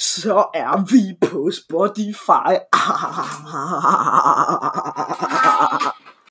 så er vi på Spotify.